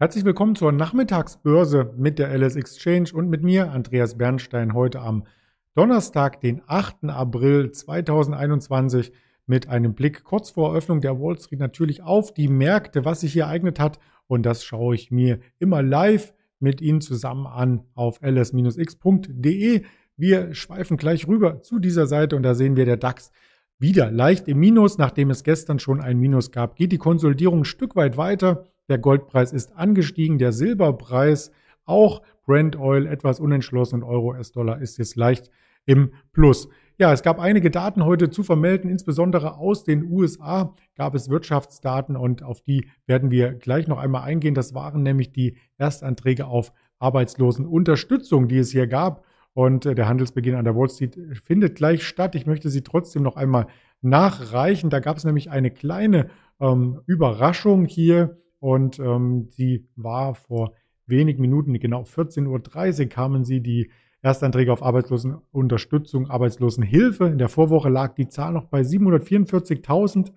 Herzlich willkommen zur Nachmittagsbörse mit der LS Exchange und mit mir, Andreas Bernstein, heute am Donnerstag, den 8. April 2021 mit einem Blick kurz vor Eröffnung der Wall Street natürlich auf die Märkte, was sich hier ereignet hat. Und das schaue ich mir immer live mit Ihnen zusammen an auf ls-x.de. Wir schweifen gleich rüber zu dieser Seite und da sehen wir der DAX wieder leicht im Minus, nachdem es gestern schon ein Minus gab, geht die Konsolidierung ein Stück weit weiter. Der Goldpreis ist angestiegen, der Silberpreis auch. Brent Oil etwas unentschlossen und Euro US-Dollar ist jetzt leicht im Plus. Ja, es gab einige Daten heute zu vermelden, insbesondere aus den USA gab es Wirtschaftsdaten und auf die werden wir gleich noch einmal eingehen. Das waren nämlich die Erstanträge auf Arbeitslosenunterstützung, die es hier gab. Und äh, der Handelsbeginn an der Wall Street findet gleich statt. Ich möchte sie trotzdem noch einmal nachreichen. Da gab es nämlich eine kleine ähm, Überraschung hier und ähm, sie war vor wenigen Minuten, genau 14.30 Uhr, kamen sie die Erstanträge auf Arbeitslosenunterstützung, Arbeitslosenhilfe. In der Vorwoche lag die Zahl noch bei 744.000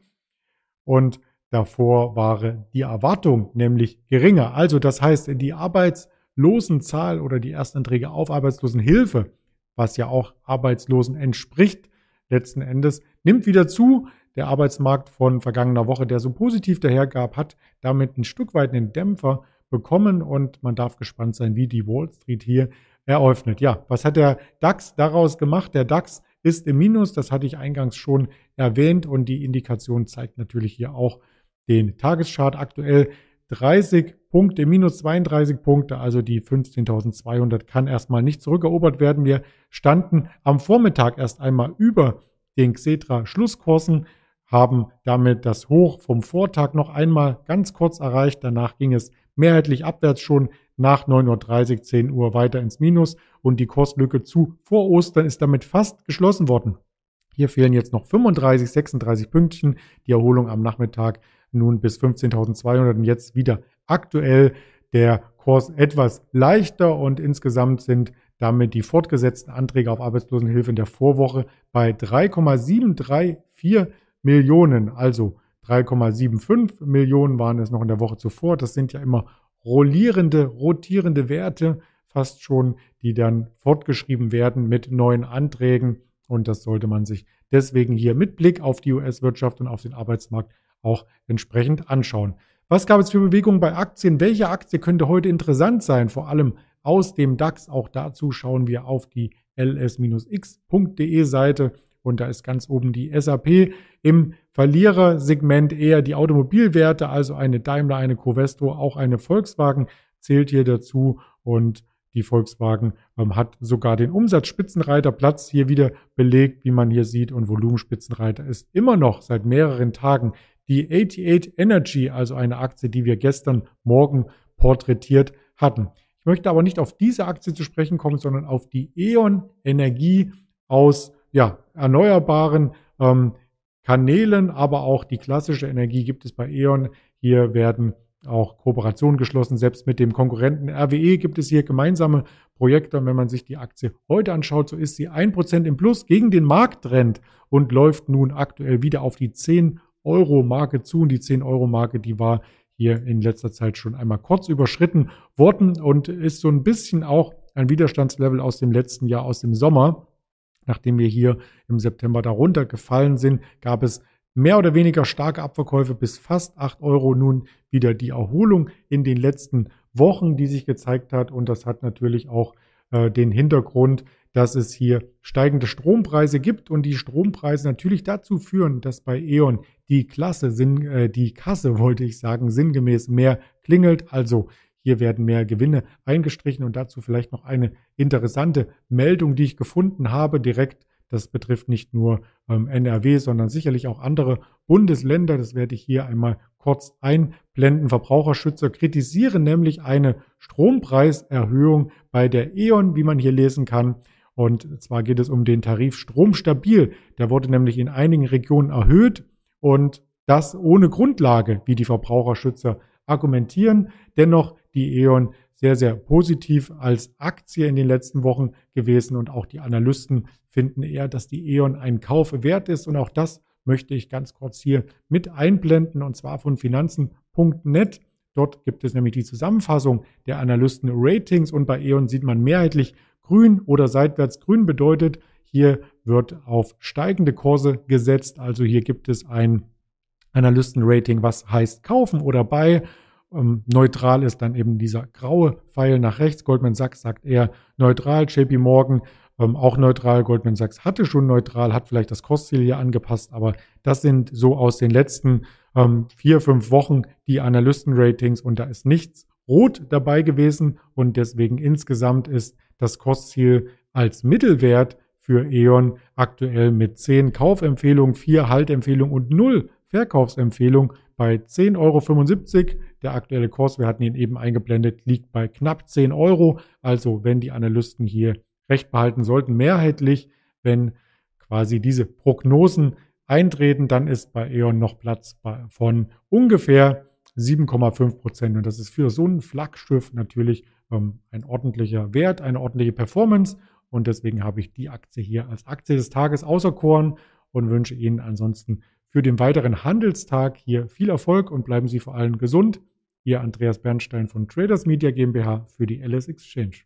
und davor war die Erwartung nämlich geringer. Also das heißt, die Arbeitslosenzahl oder die Erstanträge auf Arbeitslosenhilfe, was ja auch Arbeitslosen entspricht, letzten Endes, nimmt wieder zu. Der Arbeitsmarkt von vergangener Woche, der so positiv dahergab, hat damit ein Stück weit einen Dämpfer bekommen und man darf gespannt sein, wie die Wall Street hier eröffnet. Ja, was hat der DAX daraus gemacht? Der DAX ist im Minus, das hatte ich eingangs schon erwähnt und die Indikation zeigt natürlich hier auch den Tageschart aktuell 30 Punkte, minus 32 Punkte, also die 15.200 kann erstmal nicht zurückerobert werden. Wir standen am Vormittag erst einmal über den Xetra Schlusskursen haben damit das Hoch vom Vortag noch einmal ganz kurz erreicht. Danach ging es mehrheitlich abwärts schon nach 9.30 Uhr, 10 Uhr weiter ins Minus und die Kurslücke zu vor Ostern ist damit fast geschlossen worden. Hier fehlen jetzt noch 35, 36 Pünktchen. Die Erholung am Nachmittag nun bis 15.200 und jetzt wieder aktuell der Kurs etwas leichter und insgesamt sind damit die fortgesetzten Anträge auf Arbeitslosenhilfe in der Vorwoche bei 3,734 Millionen, also 3,75 Millionen waren es noch in der Woche zuvor. Das sind ja immer rollierende, rotierende Werte, fast schon, die dann fortgeschrieben werden mit neuen Anträgen. Und das sollte man sich deswegen hier mit Blick auf die US-Wirtschaft und auf den Arbeitsmarkt auch entsprechend anschauen. Was gab es für Bewegungen bei Aktien? Welche Aktie könnte heute interessant sein? Vor allem aus dem DAX. Auch dazu schauen wir auf die ls-x.de Seite und da ist ganz oben die SAP. Im Verlierersegment eher die Automobilwerte, also eine Daimler, eine Covestro, auch eine Volkswagen zählt hier dazu. Und die Volkswagen ähm, hat sogar den Umsatzspitzenreiterplatz hier wieder belegt, wie man hier sieht. Und Volumenspitzenreiter ist immer noch seit mehreren Tagen die 88 Energy, also eine Aktie, die wir gestern Morgen porträtiert hatten. Ich möchte aber nicht auf diese Aktie zu sprechen kommen, sondern auf die E.ON Energie aus ja, erneuerbaren ähm, Kanälen, aber auch die klassische Energie gibt es bei E.ON. Hier werden auch Kooperationen geschlossen. Selbst mit dem Konkurrenten RWE gibt es hier gemeinsame Projekte. Und wenn man sich die Aktie heute anschaut, so ist sie ein Prozent im Plus gegen den Markttrend und läuft nun aktuell wieder auf die 10 Euro Marke zu. Und die 10 Euro Marke, die war hier in letzter Zeit schon einmal kurz überschritten worden und ist so ein bisschen auch ein Widerstandslevel aus dem letzten Jahr, aus dem Sommer. Nachdem wir hier im September darunter gefallen sind, gab es mehr oder weniger starke Abverkäufe bis fast 8 Euro. Nun wieder die Erholung in den letzten Wochen, die sich gezeigt hat. Und das hat natürlich auch äh, den Hintergrund, dass es hier steigende Strompreise gibt und die Strompreise natürlich dazu führen, dass bei E.ON die Klasse, äh, die Kasse, wollte ich sagen, sinngemäß mehr klingelt. Also hier werden mehr Gewinne eingestrichen und dazu vielleicht noch eine interessante Meldung, die ich gefunden habe, direkt. Das betrifft nicht nur ähm, NRW, sondern sicherlich auch andere Bundesländer. Das werde ich hier einmal kurz einblenden. Verbraucherschützer kritisieren nämlich eine Strompreiserhöhung bei der E.ON, wie man hier lesen kann. Und zwar geht es um den Tarif Stromstabil. Der wurde nämlich in einigen Regionen erhöht und das ohne Grundlage, wie die Verbraucherschützer argumentieren. Dennoch die E.ON sehr, sehr positiv als Aktie in den letzten Wochen gewesen. Und auch die Analysten finden eher, dass die E.ON ein Kauf wert ist. Und auch das möchte ich ganz kurz hier mit einblenden und zwar von finanzen.net Dort gibt es nämlich die Zusammenfassung der Analysten-Ratings. Und bei E.ON sieht man mehrheitlich grün oder seitwärts grün bedeutet, hier wird auf steigende Kurse gesetzt. Also hier gibt es ein Analysten-Rating, was heißt kaufen oder bei. Ähm, neutral ist dann eben dieser graue Pfeil nach rechts. Goldman Sachs sagt eher neutral. JP Morgan ähm, auch neutral. Goldman Sachs hatte schon neutral, hat vielleicht das Kostziel hier angepasst, aber das sind so aus den letzten ähm, vier, fünf Wochen die Analysten-Ratings und da ist nichts rot dabei gewesen und deswegen insgesamt ist das Kostziel als Mittelwert für E.ON aktuell mit 10 Kaufempfehlungen, 4 Haltempfehlungen und 0 Verkaufsempfehlungen bei 10,75 Euro. Der aktuelle Kurs, wir hatten ihn eben eingeblendet, liegt bei knapp 10 Euro. Also wenn die Analysten hier recht behalten sollten, mehrheitlich, wenn quasi diese Prognosen eintreten, dann ist bei E.ON noch Platz von ungefähr 7,5 Prozent. Und das ist für so ein Flaggschiff natürlich ähm, ein ordentlicher Wert, eine ordentliche Performance. Und deswegen habe ich die Aktie hier als Aktie des Tages auserkoren und wünsche Ihnen ansonsten für den weiteren Handelstag hier viel Erfolg und bleiben Sie vor allem gesund. Ihr Andreas Bernstein von Traders Media GmbH für die LS Exchange.